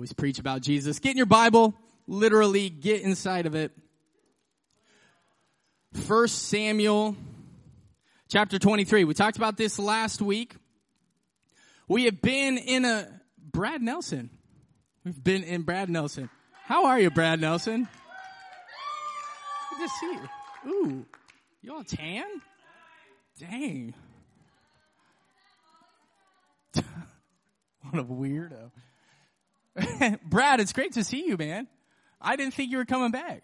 always preach about Jesus. Get in your Bible, literally get inside of it. First Samuel chapter 23. We talked about this last week. We have been in a Brad Nelson. We've been in Brad Nelson. How are you, Brad Nelson? Good to see you. Ooh, you all tan? Dang. what a weirdo. Brad, it's great to see you, man. I didn't think you were coming back.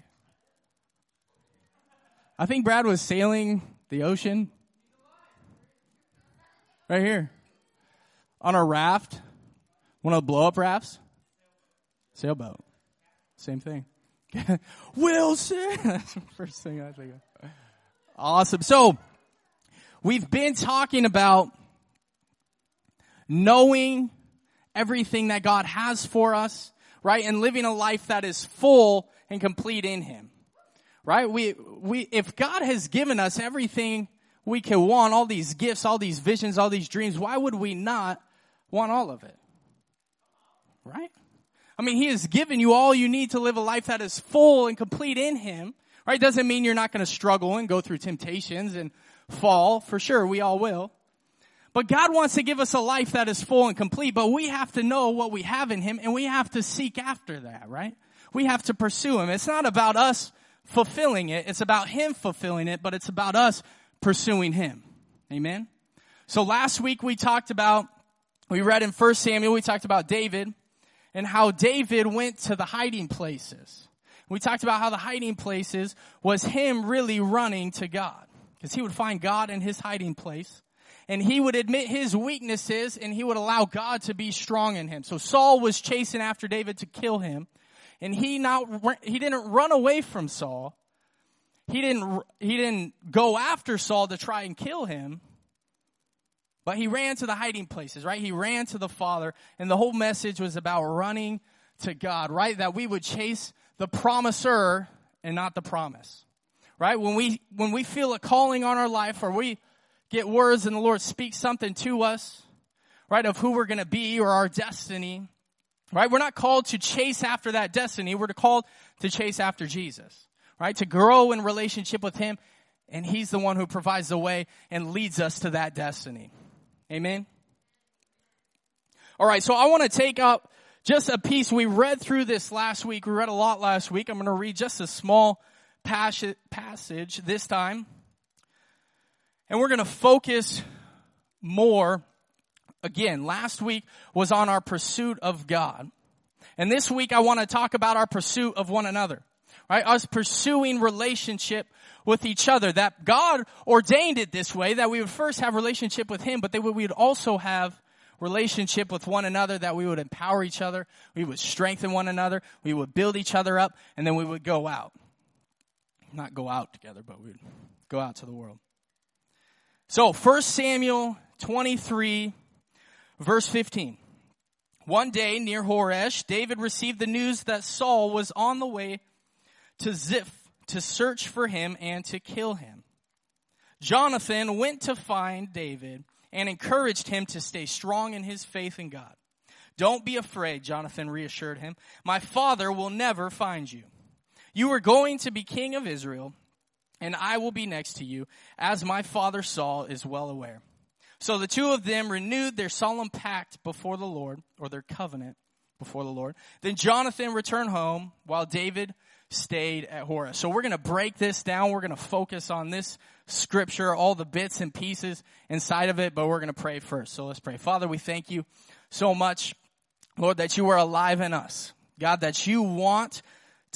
I think Brad was sailing the ocean. Right here. On a raft. One of the blow up rafts. Sailboat. Same thing. Wilson! That's the first thing I think of. Awesome. So, we've been talking about knowing everything that God has for us, right? And living a life that is full and complete in Him. Right? We, we, if God has given us everything we can want, all these gifts, all these visions, all these dreams, why would we not want all of it? Right? I mean, He has given you all you need to live a life that is full and complete in Him. Right? Doesn't mean you're not going to struggle and go through temptations and fall. For sure, we all will. But God wants to give us a life that is full and complete, but we have to know what we have in Him and we have to seek after that, right? We have to pursue Him. It's not about us fulfilling it. It's about Him fulfilling it, but it's about us pursuing Him. Amen? So last week we talked about, we read in 1 Samuel, we talked about David and how David went to the hiding places. We talked about how the hiding places was him really running to God. Because he would find God in his hiding place and he would admit his weaknesses and he would allow God to be strong in him. So Saul was chasing after David to kill him and he not, he didn't run away from Saul. He didn't, he didn't go after Saul to try and kill him. But he ran to the hiding places, right? He ran to the Father and the whole message was about running to God, right? That we would chase the promiser and not the promise. Right? When we, when we feel a calling on our life or we get words and the Lord speaks something to us, right, of who we're going to be or our destiny, right? We're not called to chase after that destiny. We're called to chase after Jesus, right? To grow in relationship with Him. And He's the one who provides the way and leads us to that destiny. Amen. All right. So I want to take up just a piece. We read through this last week. We read a lot last week. I'm going to read just a small passage this time. And we're going to focus more. Again, last week was on our pursuit of God. And this week I want to talk about our pursuit of one another. Right? Us pursuing relationship with each other. That God ordained it this way, that we would first have relationship with Him, but that we would also have relationship with one another, that we would empower each other, we would strengthen one another, we would build each other up, and then we would go out. Not go out together, but we would go out to the world. So, 1 Samuel 23, verse 15. One day near Horesh, David received the news that Saul was on the way to Ziph to search for him and to kill him. Jonathan went to find David and encouraged him to stay strong in his faith in God. Don't be afraid, Jonathan reassured him. My father will never find you. You are going to be king of Israel and I will be next to you, as my father Saul is well aware. So the two of them renewed their solemn pact before the Lord, or their covenant before the Lord. Then Jonathan returned home while David stayed at Horah. So we're going to break this down. We're going to focus on this scripture, all the bits and pieces inside of it, but we're going to pray first. So let's pray. Father, we thank you so much, Lord, that you are alive in us. God, that you want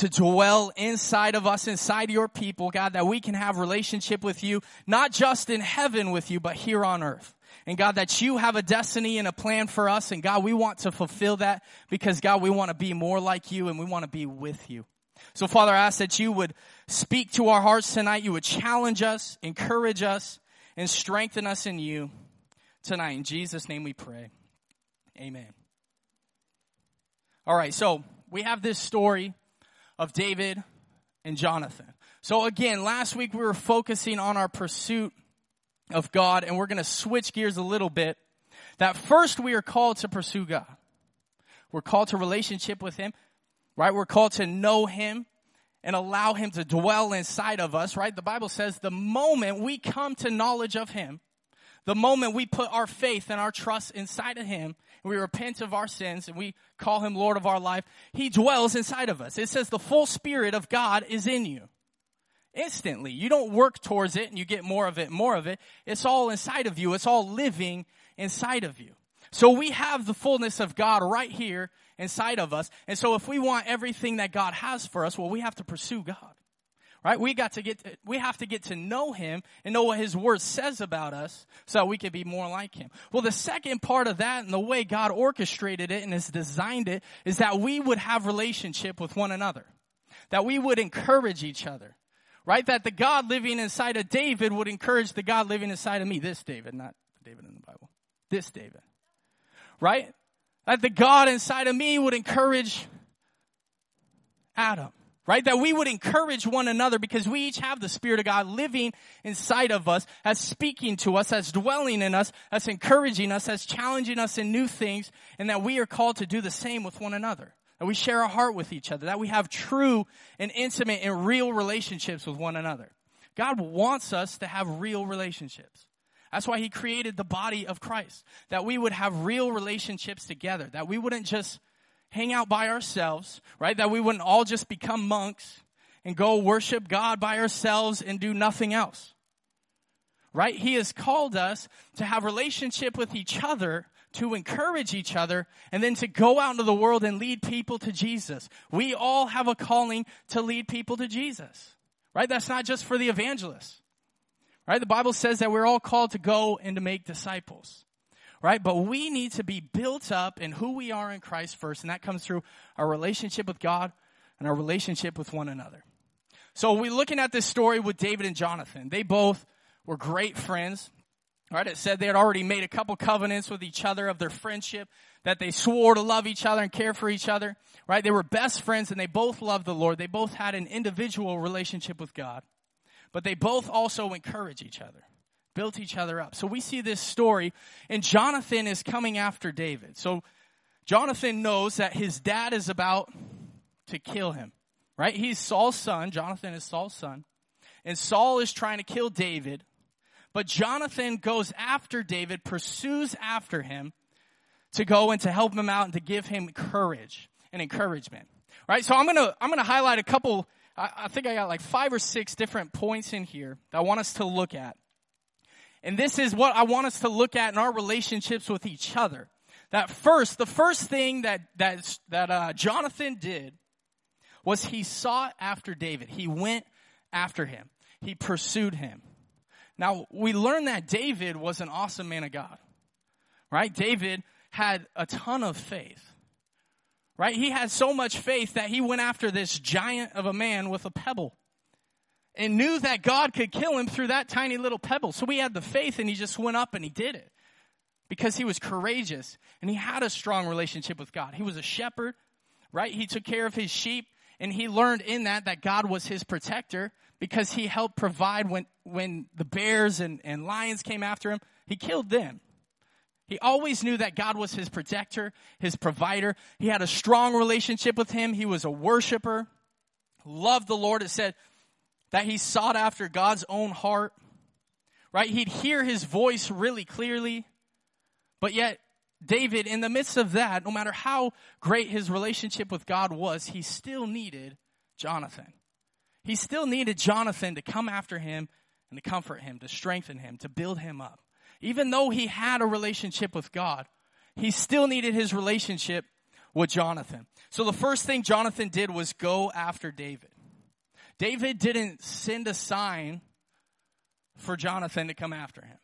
to dwell inside of us, inside your people, God, that we can have relationship with you, not just in heaven with you, but here on earth. And God, that you have a destiny and a plan for us. And God, we want to fulfill that because God, we want to be more like you and we want to be with you. So Father, I ask that you would speak to our hearts tonight. You would challenge us, encourage us, and strengthen us in you tonight. In Jesus' name we pray. Amen. All right. So we have this story of David and Jonathan. So again, last week we were focusing on our pursuit of God and we're going to switch gears a little bit. That first we are called to pursue God. We're called to relationship with him, right? We're called to know him and allow him to dwell inside of us, right? The Bible says the moment we come to knowledge of him, the moment we put our faith and our trust inside of him, we repent of our sins and we call him Lord of our life, he dwells inside of us. It says the full spirit of God is in you. Instantly. You don't work towards it and you get more of it, more of it. It's all inside of you. It's all living inside of you. So we have the fullness of God right here inside of us. And so if we want everything that God has for us, well, we have to pursue God. Right? We got to get, to, we have to get to know Him and know what His Word says about us so we can be more like Him. Well, the second part of that and the way God orchestrated it and has designed it is that we would have relationship with one another. That we would encourage each other. Right? That the God living inside of David would encourage the God living inside of me. This David, not David in the Bible. This David. Right? That the God inside of me would encourage Adam right? That we would encourage one another because we each have the Spirit of God living inside of us, as speaking to us, as dwelling in us, as encouraging us, as challenging us in new things, and that we are called to do the same with one another. That we share our heart with each other, that we have true and intimate and real relationships with one another. God wants us to have real relationships. That's why he created the body of Christ. That we would have real relationships together. That we wouldn't just hang out by ourselves, right? That we wouldn't all just become monks and go worship God by ourselves and do nothing else. Right? He has called us to have relationship with each other, to encourage each other, and then to go out into the world and lead people to Jesus. We all have a calling to lead people to Jesus. Right? That's not just for the evangelists. Right? The Bible says that we're all called to go and to make disciples right? But we need to be built up in who we are in Christ first, and that comes through our relationship with God and our relationship with one another. So we're looking at this story with David and Jonathan. They both were great friends. Right? It said they had already made a couple covenants with each other of their friendship, that they swore to love each other and care for each other. Right? They were best friends and they both loved the Lord. They both had an individual relationship with God. But they both also encourage each other built each other up. So we see this story, and Jonathan is coming after David. So Jonathan knows that his dad is about to kill him, right? He's Saul's son. Jonathan is Saul's son. And Saul is trying to kill David. But Jonathan goes after David, pursues after him to go and to help him out and to give him courage and encouragement. Right? So I'm gonna, I'm gonna highlight a couple, I, I think I got like five or six different points in here that I want us to look at. And this is what I want us to look at in our relationships with each other. That first, the first thing that, that, that uh, Jonathan did was he sought after David. He went after him. He pursued him. Now, we learn that David was an awesome man of God. Right? David had a ton of faith. Right? He had so much faith that he went after this giant of a man with a pebble and knew that God could kill him through that tiny little pebble. So he had the faith and he just went up and he did it because he was courageous and he had a strong relationship with God. He was a shepherd, right? He took care of his sheep and he learned in that that God was his protector because he helped provide when, when the bears and, and lions came after him. He killed them. He always knew that God was his protector, his provider. He had a strong relationship with him. He was a worshiper, loved the Lord. It said that he sought after God's own heart, right? He'd hear his voice really clearly, but yet David, in the midst of that, no matter how great his relationship with God was, he still needed Jonathan. He still needed Jonathan to come after him and to comfort him, to strengthen him, to build him up. Even though he had a relationship with God, he still needed his relationship with Jonathan. So the first thing Jonathan did was go after David. David didn't send a sign for Jonathan to come after him.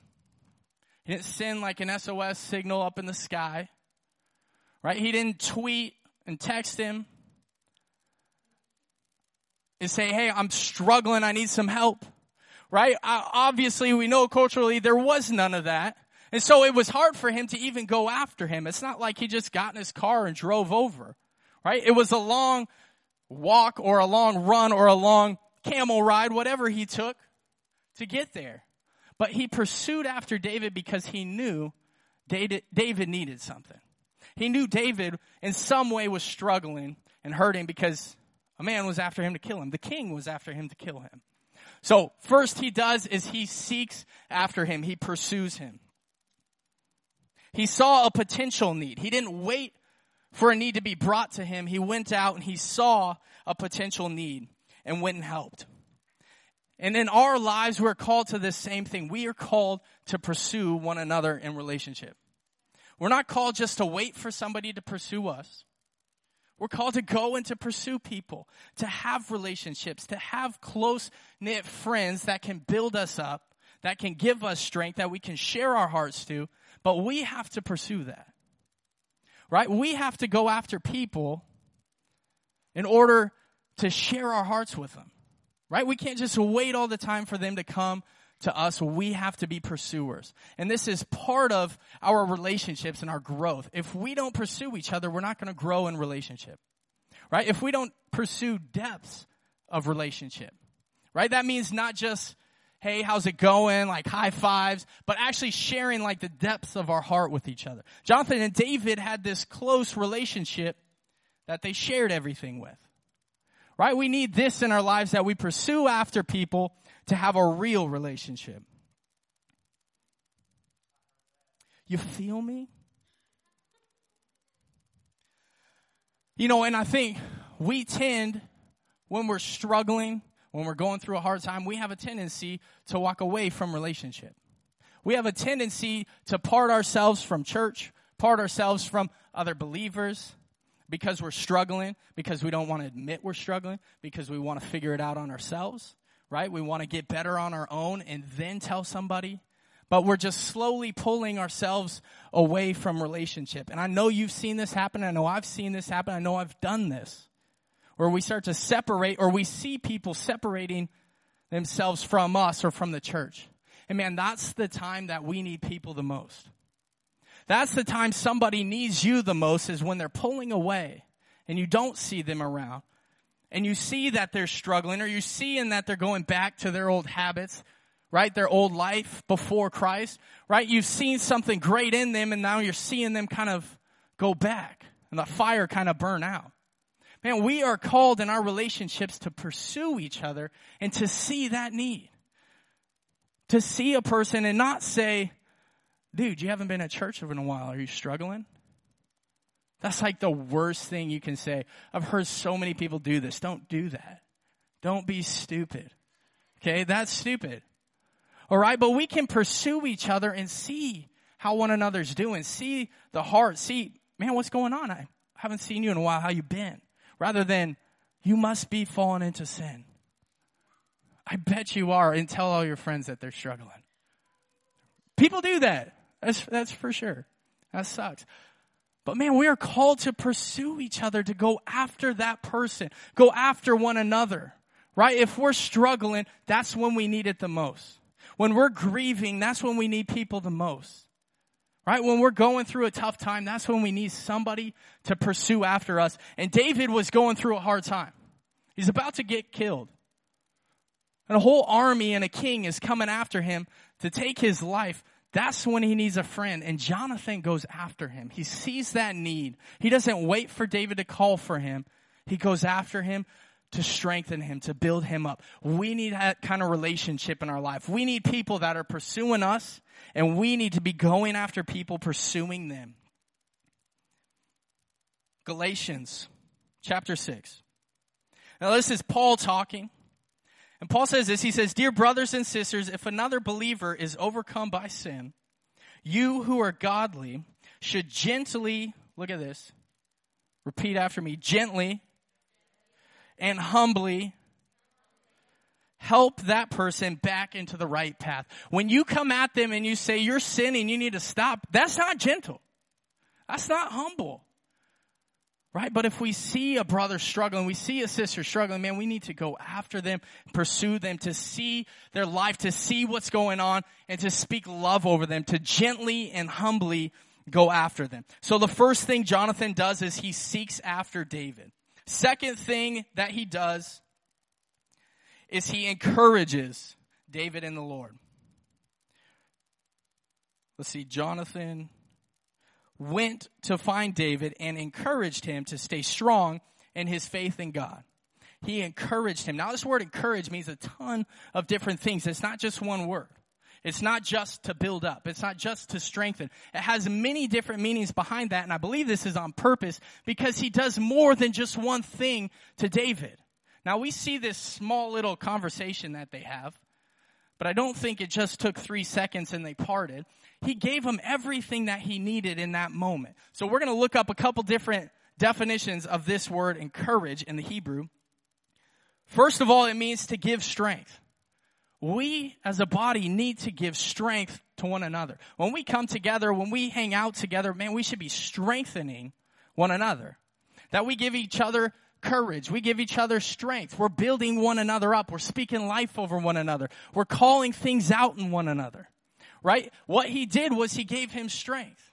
He didn't send like an SOS signal up in the sky. Right? He didn't tweet and text him and say, Hey, I'm struggling. I need some help. Right? I, obviously, we know culturally there was none of that. And so it was hard for him to even go after him. It's not like he just got in his car and drove over. Right? It was a long walk or a long run or a long camel ride, whatever he took to get there. But he pursued after David because he knew David needed something. He knew David in some way was struggling and hurting because a man was after him to kill him. The king was after him to kill him. So first he does is he seeks after him. He pursues him. He saw a potential need. He didn't wait for a need to be brought to him. He went out and he saw a potential need and went and helped. And in our lives, we're called to this same thing. We are called to pursue one another in relationship. We're not called just to wait for somebody to pursue us. We're called to go and to pursue people, to have relationships, to have close knit friends that can build us up, that can give us strength, that we can share our hearts to, but we have to pursue that. Right? We have to go after people in order to share our hearts with them. Right? We can't just wait all the time for them to come to us. We have to be pursuers. And this is part of our relationships and our growth. If we don't pursue each other, we're not going to grow in relationship. Right? If we don't pursue depths of relationship. Right? That means not just, hey, how's it going? Like high fives, but actually sharing like the depths of our heart with each other. Jonathan and David had this close relationship that they shared everything with. Right? We need this in our lives that we pursue after people to have a real relationship. You feel me? You know, and I think we tend, when we're struggling, when we're going through a hard time, we have a tendency to walk away from relationship. We have a tendency to part ourselves from church, part ourselves from other believers, because we're struggling, because we don't want to admit we're struggling, because we want to figure it out on ourselves, right? We want to get better on our own and then tell somebody. But we're just slowly pulling ourselves away from relationship. And I know you've seen this happen. I know I've seen this happen. I know I've done this. Where we start to separate or we see people separating themselves from us or from the church. And man, that's the time that we need people the most. That's the time somebody needs you the most is when they're pulling away and you don't see them around. And you see that they're struggling or you see that they're going back to their old habits, right? Their old life before Christ, right? You've seen something great in them and now you're seeing them kind of go back and the fire kind of burn out. Man, we are called in our relationships to pursue each other and to see that need. To see a person and not say, dude, you haven't been at church in a while. Are you struggling? That's like the worst thing you can say. I've heard so many people do this. Don't do that. Don't be stupid. Okay, that's stupid. All right, but we can pursue each other and see how one another's doing. See the heart. See, man, what's going on? I haven't seen you in a while. How you been? Rather than, you must be falling into sin. I bet you are and tell all your friends that they're struggling. People do that. That's, that's for sure. That sucks. But man, we are called to pursue each other, to go after that person, go after one another, right? If we're struggling, that's when we need it the most. When we're grieving, that's when we need people the most. Right? When we're going through a tough time, that's when we need somebody to pursue after us. And David was going through a hard time. He's about to get killed. And a whole army and a king is coming after him to take his life. That's when he needs a friend. And Jonathan goes after him. He sees that need. He doesn't wait for David to call for him. He goes after him to strengthen him, to build him up. We need that kind of relationship in our life. We need people that are pursuing us and we need to be going after people pursuing them. Galatians chapter 6. Now this is Paul talking. And Paul says this, he says, Dear brothers and sisters, if another believer is overcome by sin, you who are godly should gently, look at this, repeat after me, gently and humbly help that person back into the right path. When you come at them and you say you're sinning, you need to stop, that's not gentle. That's not humble. Right? But if we see a brother struggling, we see a sister struggling, man, we need to go after them, pursue them, to see their life, to see what's going on, and to speak love over them, to gently and humbly go after them. So the first thing Jonathan does is he seeks after David. Second thing that he does is he encourages David in the Lord. Let's see, Jonathan went to find David and encouraged him to stay strong in his faith in God. He encouraged him. Now this word encourage means a ton of different things. It's not just one word. It's not just to build up. It's not just to strengthen. It has many different meanings behind that. And I believe this is on purpose because he does more than just one thing to David. Now we see this small little conversation that they have, but I don't think it just took three seconds and they parted. He gave him everything that he needed in that moment. So we're going to look up a couple different definitions of this word encourage in the Hebrew. First of all, it means to give strength we as a body need to give strength to one another. When we come together, when we hang out together, man, we should be strengthening one another. That we give each other courage. We give each other strength. We're building one another up. We're speaking life over one another. We're calling things out in one another. Right? What he did was he gave him strength.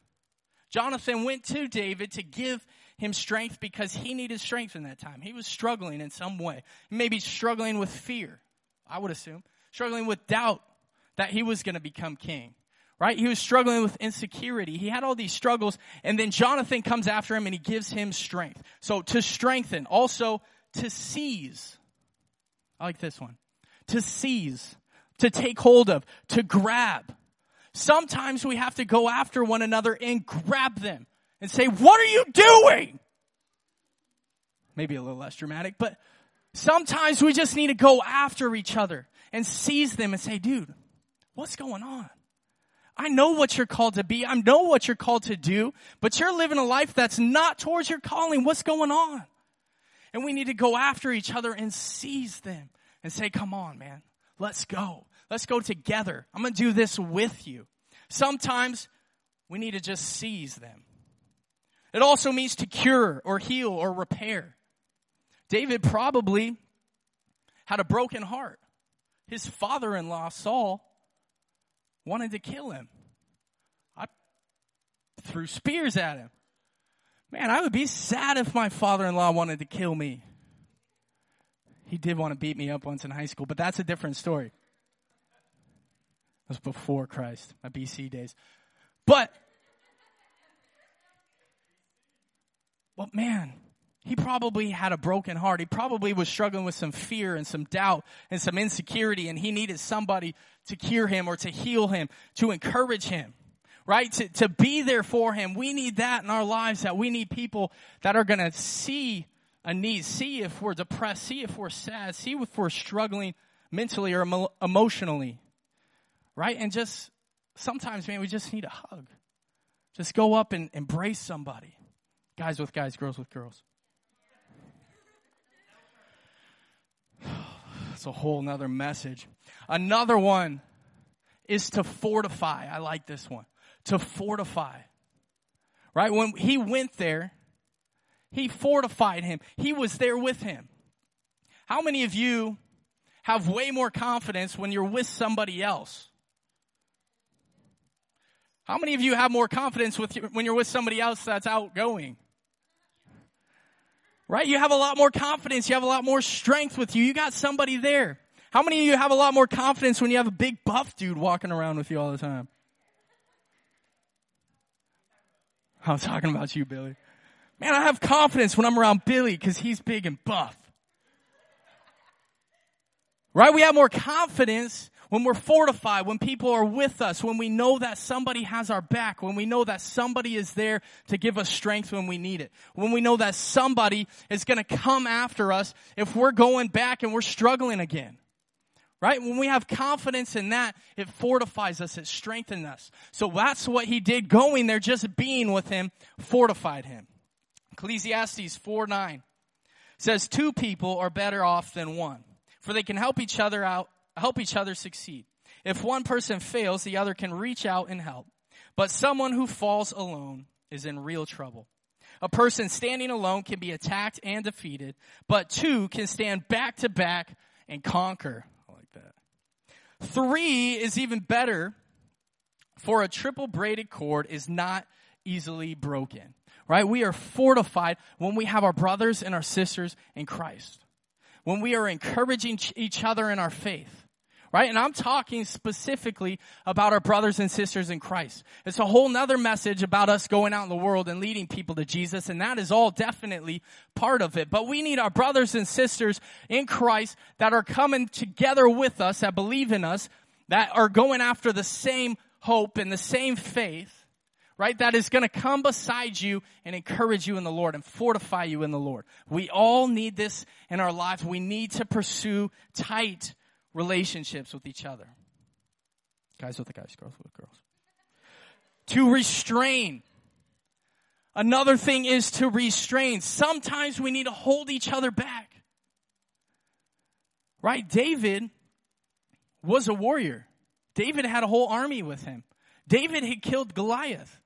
Jonathan went to David to give him strength because he needed strength in that time. He was struggling in some way. Maybe struggling with fear, I would assume struggling with doubt that he was going to become king. Right? He was struggling with insecurity. He had all these struggles and then Jonathan comes after him and he gives him strength. So to strengthen, also to seize. I like this one. To seize, to take hold of, to grab. Sometimes we have to go after one another and grab them and say, what are you doing? Maybe a little less dramatic, but sometimes we just need to go after each other and seize them and say, dude, what's going on? I know what you're called to be. I know what you're called to do, but you're living a life that's not towards your calling. What's going on? And we need to go after each other and seize them and say, come on, man, let's go. Let's go together. I'm going to do this with you. Sometimes we need to just seize them. It also means to cure or heal or repair. David probably had a broken heart his father in law, Saul, wanted to kill him. I threw spears at him. Man, I would be sad if my father in law wanted to kill me. He did want to beat me up once in high school, but that's a different story. It was before Christ, my BC days. But, but man, he probably had a broken heart. He probably was struggling with some fear and some doubt and some insecurity and he needed somebody to cure him or to heal him, to encourage him, right? To, to be there for him. We need that in our lives that we need people that are going to see a need, see if we're depressed, see if we're sad, see if we're struggling mentally or emo- emotionally, right? And just sometimes, man, we just need a hug. Just go up and embrace somebody. Guys with guys, girls with girls. It's a whole nother message. Another one is to fortify. I like this one. To fortify. Right? When he went there, he fortified him. He was there with him. How many of you have way more confidence when you're with somebody else? How many of you have more confidence with when you're with somebody else that's outgoing? Right? You have a lot more confidence. You have a lot more strength with you. You got somebody there. How many of you have a lot more confidence when you have a big buff dude walking around with you all the time? I'm talking about you, Billy. Man, I have confidence when I'm around Billy because he's big and buff. Right? We have more confidence when we're fortified, when people are with us, when we know that somebody has our back, when we know that somebody is there to give us strength when we need it, when we know that somebody is going to come after us if we're going back and we're struggling again. Right? When we have confidence in that, it fortifies us, it strengthens us. So that's what he did going there, just being with him, fortified him. Ecclesiastes 4 9 says, Two people are better off than one, for they can help each other out help each other succeed. If one person fails, the other can reach out and help. But someone who falls alone is in real trouble. A person standing alone can be attacked and defeated, but two can stand back to back and conquer. I like that. Three is even better for a triple braided cord is not easily broken. Right? We are fortified when we have our brothers and our sisters in Christ. When we are encouraging each other in our faith right? And I'm talking specifically about our brothers and sisters in Christ. It's a whole nother message about us going out in the world and leading people to Jesus, and that is all definitely part of it. But we need our brothers and sisters in Christ that are coming together with us, that believe in us, that are going after the same hope and the same faith, right? That is going to come beside you and encourage you in the Lord and fortify you in the Lord. We all need this in our lives. We need to pursue tight relationships with each other. Guys with the guys, girls with the girls. To restrain. Another thing is to restrain. Sometimes we need to hold each other back. Right? David was a warrior. David had a whole army with him. David had killed Goliath.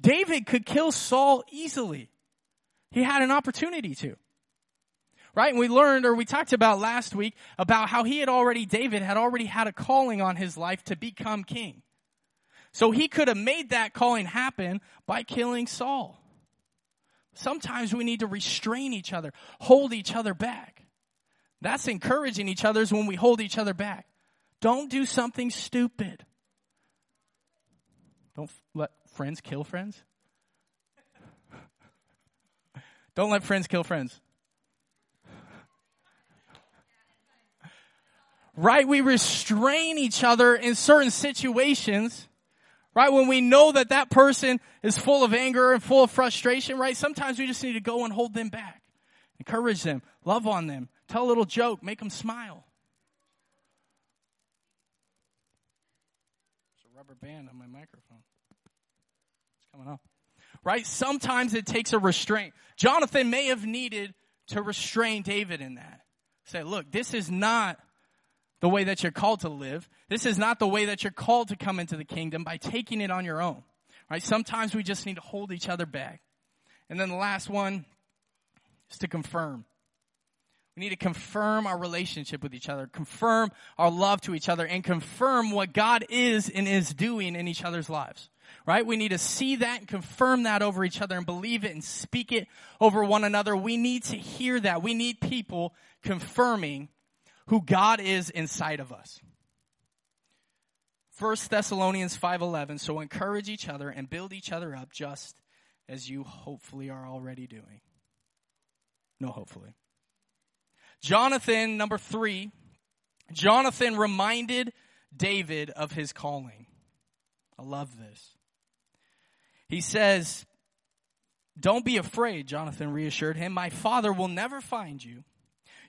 David could kill Saul easily. He had an opportunity to. Right? And we learned, or we talked about last week, about how he had already, David had already had a calling on his life to become king. So he could have made that calling happen by killing Saul. Sometimes we need to restrain each other, hold each other back. That's encouraging each other when we hold each other back. Don't do something stupid. Don't let friends kill friends. Don't let friends kill friends. Right? We restrain each other in certain situations. Right? When we know that that person is full of anger and full of frustration, right? Sometimes we just need to go and hold them back. Encourage them. Love on them. Tell a little joke. Make them smile. There's a rubber band on my microphone It's coming up. Right? Sometimes it takes a restraint. Jonathan may have needed to restrain David in that. Say, look, this is not the way that you're called to live. This is not the way that you're called to come into the kingdom by taking it on your own. Right? Sometimes we just need to hold each other back. And then the last one is to confirm. We need to confirm our relationship with each other, confirm our love to each other, and confirm what God is and is doing in each other's lives right? We need to see that and confirm that over each other and believe it and speak it over one another. We need to hear that. We need people confirming who God is inside of us. 1 Thessalonians 5:11 so encourage each other and build each other up just as you hopefully are already doing. No hopefully. Jonathan number 3 Jonathan reminded David of his calling. I love this. He says, Don't be afraid, Jonathan reassured him. My father will never find you.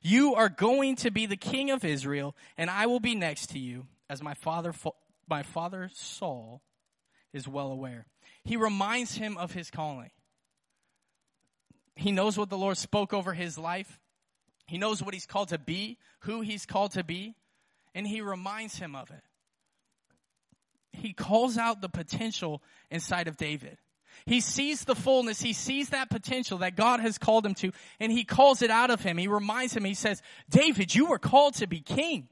You are going to be the king of Israel, and I will be next to you, as my father, my father Saul is well aware. He reminds him of his calling. He knows what the Lord spoke over his life. He knows what he's called to be, who he's called to be, and he reminds him of it he calls out the potential inside of David. He sees the fullness. He sees that potential that God has called him to, and he calls it out of him. He reminds him, he says, David, you were called to be king.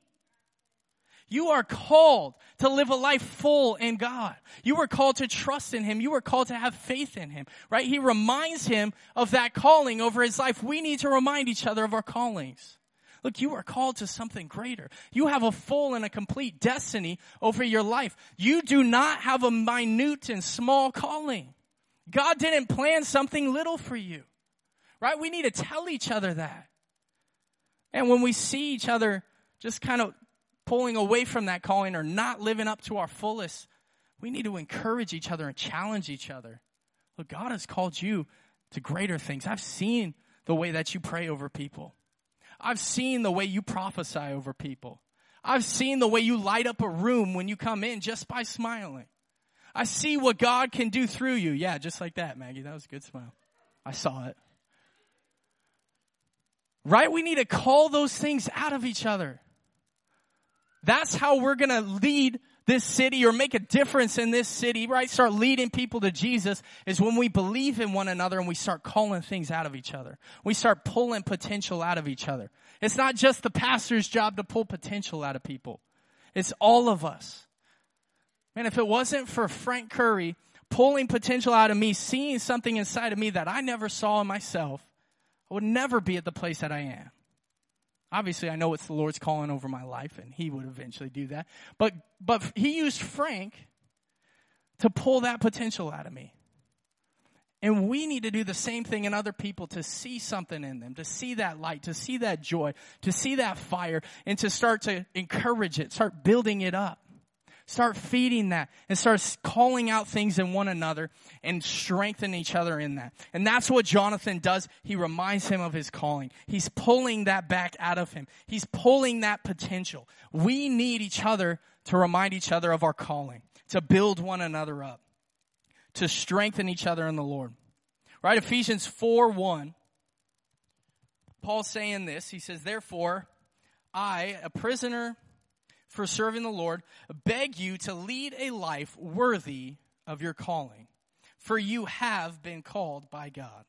You are called to live a life full in God. You were called to trust in Him. You were called to have faith in Him, right? He reminds him of that calling over his life. We need to remind each other of our callings. Look, you are called to something greater. You have a full and a complete destiny over your life. You do not have a minute and small calling. God didn't plan something little for you. Right? We need to tell each other that. And when we see each other just kind of pulling away from that calling or not living up to our fullest, we need to encourage each other and challenge each other. Look, God has called you to greater things. I've seen the way that you pray over people. I've seen the way you prophesy over people. I've seen the way you light up a room when you come in just by smiling. I see what God can do through you. Yeah, just like that, Maggie. That was a good smile. I saw it. Right? We need to call those things out of each other. That's how we're going to lead this city or make a difference in this city, right? Start leading people to Jesus is when we believe in one another and we start calling things out of each other. We start pulling potential out of each other. It's not just the pastor's job to pull potential out of people. It's all of us. Man, if it wasn't for Frank Curry pulling potential out of me, seeing something inside of me that I never saw in myself, I would never be at the place that I am. Obviously, I know it's the Lord's calling over my life, and He would eventually do that. But, but He used Frank to pull that potential out of me. And we need to do the same thing in other people to see something in them, to see that light, to see that joy, to see that fire, and to start to encourage it, start building it up. Start feeding that and start calling out things in one another and strengthen each other in that. And that's what Jonathan does. He reminds him of his calling. He's pulling that back out of him. He's pulling that potential. We need each other to remind each other of our calling, to build one another up, to strengthen each other in the Lord. Right? Ephesians 4 1. Paul's saying this. He says, Therefore, I, a prisoner for serving the Lord, beg you to lead a life worthy of your calling, for you have been called by God.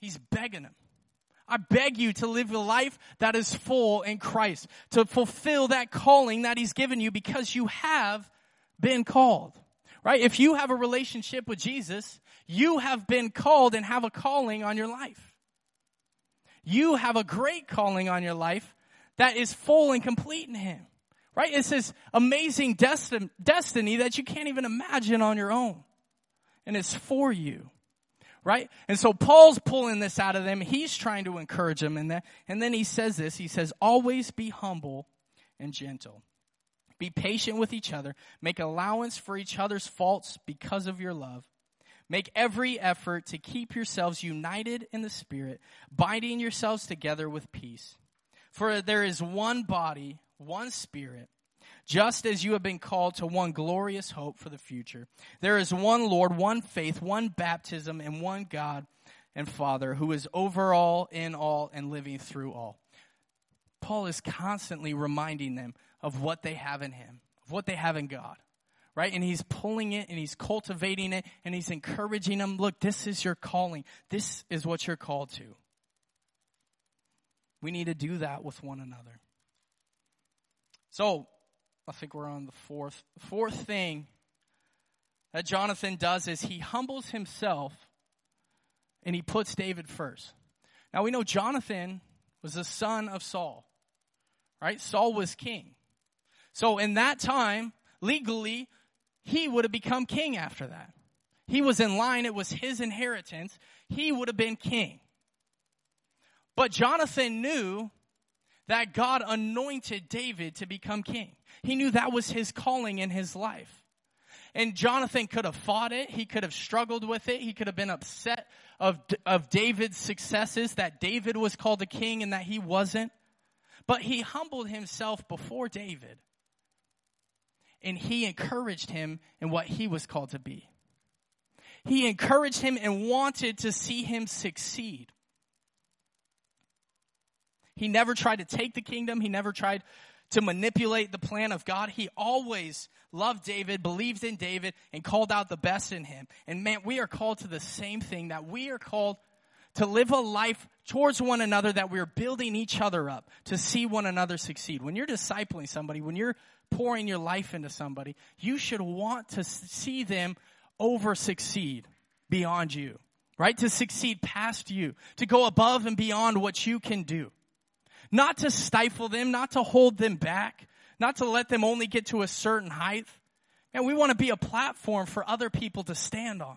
He's begging him. I beg you to live a life that is full in Christ, to fulfill that calling that He's given you because you have been called. Right? If you have a relationship with Jesus, you have been called and have a calling on your life. You have a great calling on your life that is full and complete in Him. Right? It's this amazing desti- destiny that you can't even imagine on your own. And it's for you. Right? And so Paul's pulling this out of them. He's trying to encourage them in that. And then he says this. He says, always be humble and gentle. Be patient with each other. Make allowance for each other's faults because of your love. Make every effort to keep yourselves united in the Spirit, binding yourselves together with peace. For there is one body, one spirit, just as you have been called to one glorious hope for the future. There is one Lord, one faith, one baptism, and one God and Father who is over all, in all, and living through all. Paul is constantly reminding them of what they have in him, of what they have in God. Right? And he's pulling it and he's cultivating it and he's encouraging them. Look, this is your calling. This is what you're called to. We need to do that with one another. So, I think we're on the fourth. Fourth thing that Jonathan does is he humbles himself and he puts David first. Now we know Jonathan was the son of Saul, right? Saul was king. So in that time, legally, he would have become king after that. He was in line. It was his inheritance. He would have been king. But Jonathan knew that God anointed David to become king. He knew that was his calling in his life. And Jonathan could have fought it. He could have struggled with it. He could have been upset of, of David's successes, that David was called a king and that he wasn't. But he humbled himself before David. And he encouraged him in what he was called to be. He encouraged him and wanted to see him succeed. He never tried to take the kingdom. He never tried to manipulate the plan of God. He always loved David, believed in David, and called out the best in him. And man, we are called to the same thing that we are called to live a life towards one another that we're building each other up to see one another succeed. When you're discipling somebody, when you're pouring your life into somebody, you should want to see them over succeed beyond you, right? To succeed past you, to go above and beyond what you can do not to stifle them, not to hold them back, not to let them only get to a certain height. And we want to be a platform for other people to stand on.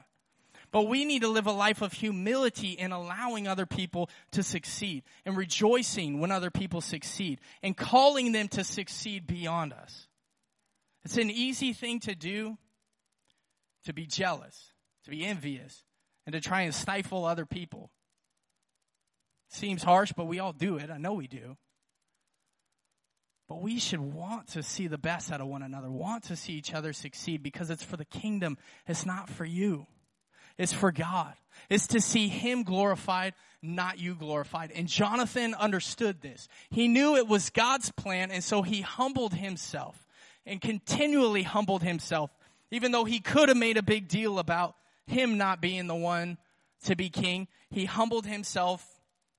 But we need to live a life of humility in allowing other people to succeed and rejoicing when other people succeed and calling them to succeed beyond us. It's an easy thing to do to be jealous, to be envious, and to try and stifle other people. Seems harsh, but we all do it. I know we do. But we should want to see the best out of one another, want to see each other succeed because it's for the kingdom. It's not for you. It's for God. It's to see Him glorified, not you glorified. And Jonathan understood this. He knew it was God's plan, and so he humbled himself and continually humbled himself, even though he could have made a big deal about him not being the one to be king. He humbled himself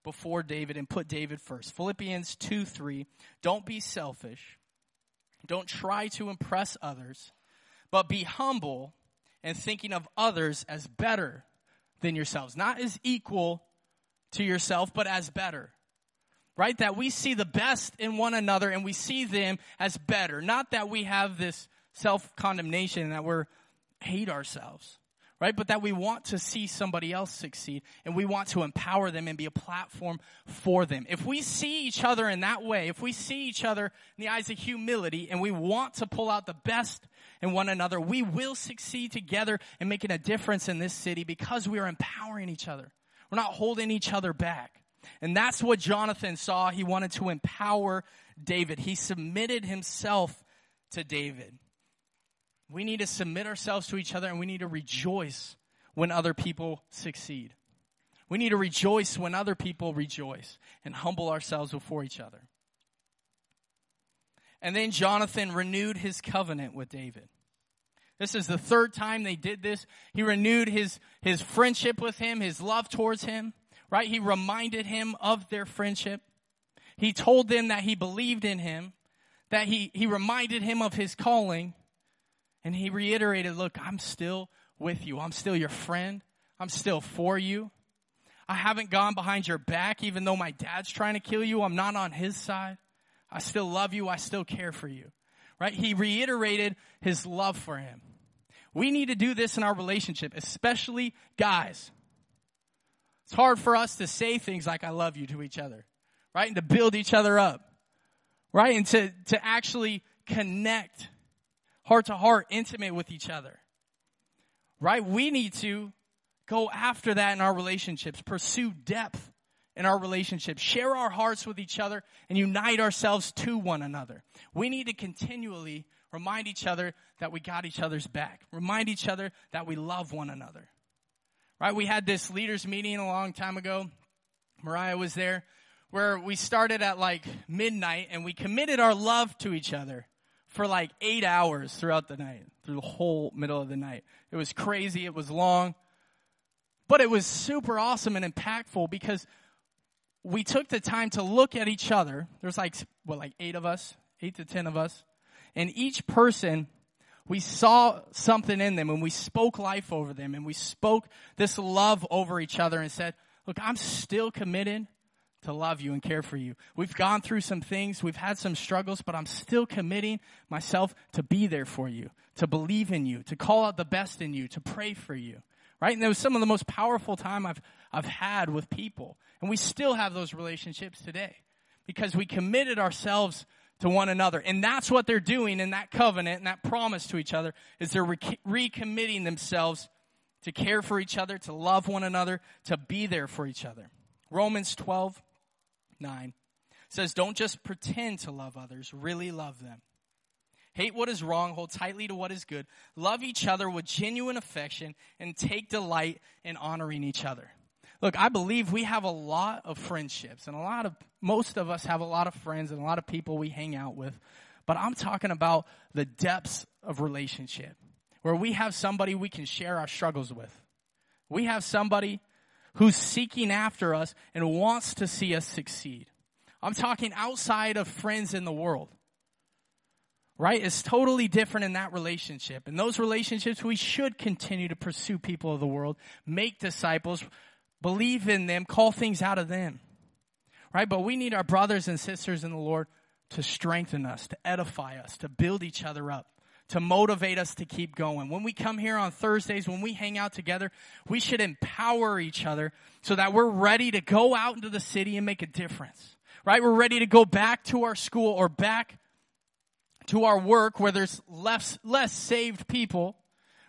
before David and put David first. Philippians 2 3. Don't be selfish. Don't try to impress others, but be humble and thinking of others as better than yourselves. Not as equal to yourself, but as better. right? That we see the best in one another and we see them as better. Not that we have this self-condemnation that we're hate ourselves, right? But that we want to see somebody else succeed and we want to empower them and be a platform for them. If we see each other in that way, if we see each other in the eyes of humility and we want to pull out the best in one another, we will succeed together in making a difference in this city because we are empowering each other. We're not holding each other back. And that's what Jonathan saw. He wanted to empower David. He submitted himself to David. We need to submit ourselves to each other and we need to rejoice when other people succeed. We need to rejoice when other people rejoice and humble ourselves before each other. And then Jonathan renewed his covenant with David. This is the third time they did this. He renewed his, his friendship with him, his love towards him, right? He reminded him of their friendship. He told them that he believed in him, that he, he reminded him of his calling, and he reiterated, look, I'm still with you. I'm still your friend. I'm still for you. I haven't gone behind your back, even though my dad's trying to kill you. I'm not on his side. I still love you. I still care for you. Right? He reiterated his love for him. We need to do this in our relationship, especially guys. It's hard for us to say things like I love you to each other, right? And to build each other up, right? And to, to actually connect heart to heart, intimate with each other. Right? We need to go after that in our relationships, pursue depth in our relationships, share our hearts with each other, and unite ourselves to one another. We need to continually remind each other that we got each other's back, remind each other that we love one another. Right? We had this leaders meeting a long time ago. Mariah was there where we started at like midnight and we committed our love to each other for like eight hours throughout the night, through the whole middle of the night. It was crazy. It was long, but it was super awesome and impactful because we took the time to look at each other. There's like, what, like eight of us, eight to ten of us. And each person, we saw something in them and we spoke life over them and we spoke this love over each other and said, look, I'm still committed to love you and care for you. We've gone through some things, we've had some struggles, but I'm still committing myself to be there for you, to believe in you, to call out the best in you, to pray for you. Right? And it was some of the most powerful time I've I've had with people. And we still have those relationships today because we committed ourselves to one another. And that's what they're doing in that covenant and that promise to each other is they're re- recommitting themselves to care for each other, to love one another, to be there for each other. Romans 12 9 says, Don't just pretend to love others, really love them. Hate what is wrong, hold tightly to what is good, love each other with genuine affection, and take delight in honoring each other. Look, I believe we have a lot of friendships, and a lot of, most of us have a lot of friends and a lot of people we hang out with. But I'm talking about the depths of relationship, where we have somebody we can share our struggles with. We have somebody who's seeking after us and wants to see us succeed. I'm talking outside of friends in the world. Right? It's totally different in that relationship. In those relationships, we should continue to pursue people of the world, make disciples, believe in them, call things out of them. Right? But we need our brothers and sisters in the Lord to strengthen us, to edify us, to build each other up to motivate us to keep going. When we come here on Thursdays, when we hang out together, we should empower each other so that we're ready to go out into the city and make a difference. Right? We're ready to go back to our school or back to our work where there's less, less saved people,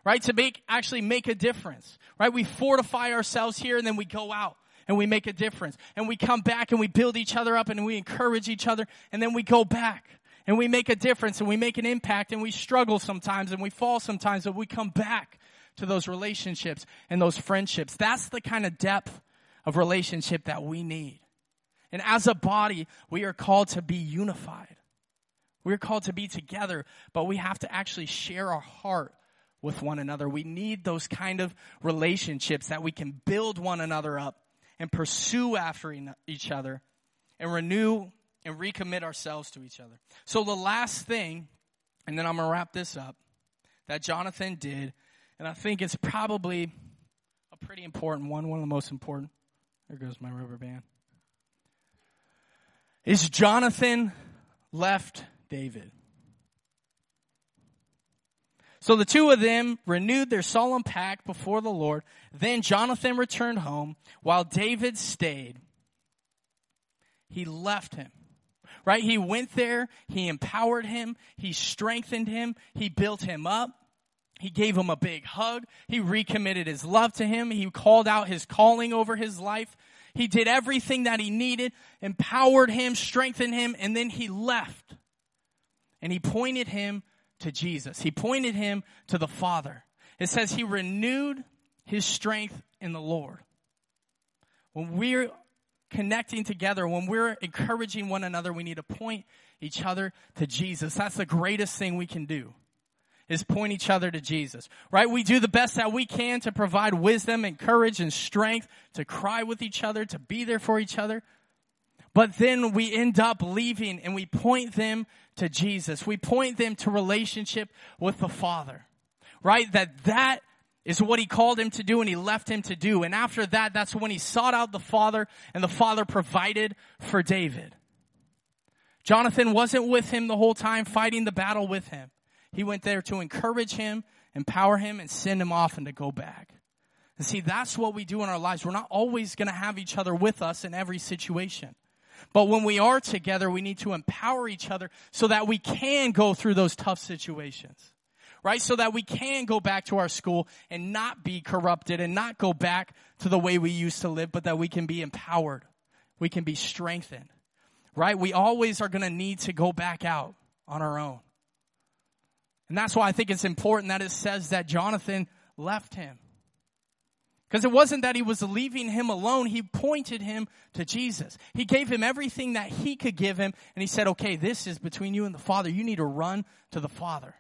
right? To make, actually make a difference, right? We fortify ourselves here and then we go out and we make a difference. And we come back and we build each other up and we encourage each other and then we go back and we make a difference and we make an impact and we struggle sometimes and we fall sometimes, but we come back to those relationships and those friendships. That's the kind of depth of relationship that we need. And as a body, we are called to be unified. We're called to be together, but we have to actually share our heart with one another. We need those kind of relationships that we can build one another up and pursue after each other and renew and recommit ourselves to each other. So the last thing, and then I'm going to wrap this up, that Jonathan did, and I think it's probably a pretty important one, one of the most important. There goes my rubber band. is Jonathan left David. So the two of them renewed their solemn pact before the Lord. Then Jonathan returned home while David stayed. He left him. Right? He went there. He empowered him. He strengthened him. He built him up. He gave him a big hug. He recommitted his love to him. He called out his calling over his life. He did everything that he needed, empowered him, strengthened him, and then he left. And he pointed him to Jesus. He pointed him to the Father. It says he renewed his strength in the Lord. When we're connecting together, when we're encouraging one another, we need to point each other to Jesus. That's the greatest thing we can do is point each other to Jesus, right? We do the best that we can to provide wisdom and courage and strength to cry with each other, to be there for each other. But then we end up leaving and we point them to Jesus. We point them to relationship with the Father, right? That that is what he called him to do and he left him to do. And after that, that's when he sought out the Father and the Father provided for David. Jonathan wasn't with him the whole time fighting the battle with him. He went there to encourage him, empower him, and send him off and to go back. And see, that's what we do in our lives. We're not always going to have each other with us in every situation. But when we are together, we need to empower each other so that we can go through those tough situations. Right? So that we can go back to our school and not be corrupted and not go back to the way we used to live, but that we can be empowered. We can be strengthened. Right? We always are going to need to go back out on our own. And that's why I think it's important that it says that Jonathan left him. Because it wasn't that he was leaving him alone. He pointed him to Jesus. He gave him everything that he could give him. And he said, okay, this is between you and the Father. You need to run to the Father.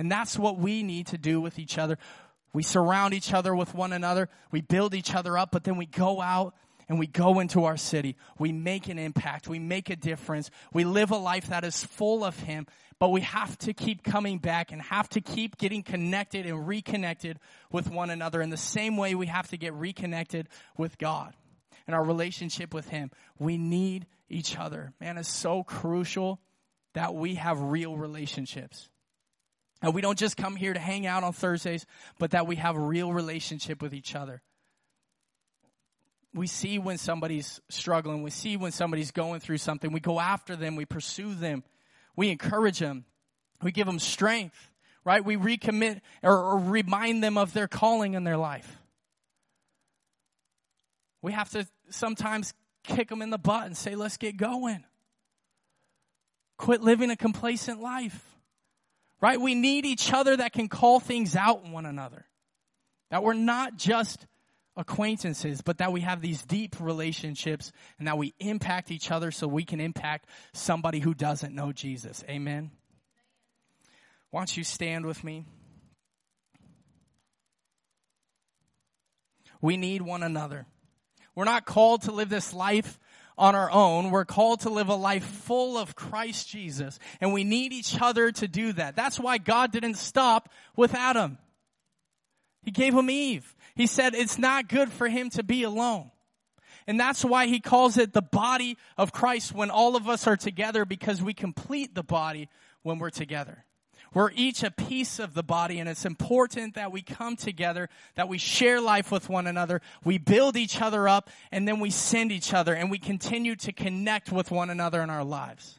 And that's what we need to do with each other. We surround each other with one another. We build each other up, but then we go out and we go into our city. We make an impact. We make a difference. We live a life that is full of Him. But we have to keep coming back and have to keep getting connected and reconnected with one another in the same way we have to get reconnected with God and our relationship with Him. We need each other. Man, it's so crucial that we have real relationships. And we don't just come here to hang out on Thursdays, but that we have a real relationship with each other we see when somebody's struggling, we see when somebody's going through something, we go after them, we pursue them, we encourage them, we give them strength, right? We recommit or, or remind them of their calling in their life. We have to sometimes kick them in the butt and say, let's get going. Quit living a complacent life. Right? We need each other that can call things out in one another. That we're not just acquaintances, but that we have these deep relationships and that we impact each other so we can impact somebody who doesn't know Jesus. Amen. Why don't you stand with me? We need one another. We're not called to live this life on our own. We're called to live a life full of Christ Jesus. And we need each other to do that. That's why God didn't stop with Adam. He gave him Eve. He said it's not good for him to be alone. And that's why he calls it the body of Christ when all of us are together because we complete the body when we're together. We're each a piece of the body and it's important that we come together, that we share life with one another, we build each other up, and then we send each other and we continue to connect with one another in our lives.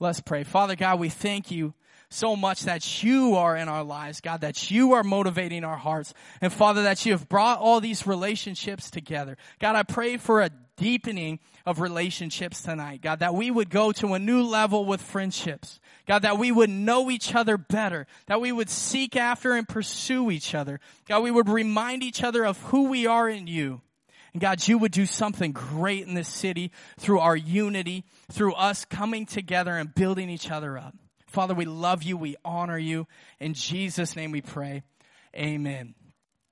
Let's pray. Father God, we thank you so much that you are in our lives, God, that you are motivating our hearts. And Father, that you have brought all these relationships together. God, I pray for a deepening of relationships tonight. God, that we would go to a new level with friendships. God, that we would know each other better. That we would seek after and pursue each other. God, we would remind each other of who we are in you. And God, you would do something great in this city through our unity, through us coming together and building each other up. Father, we love you. We honor you. In Jesus' name we pray. Amen.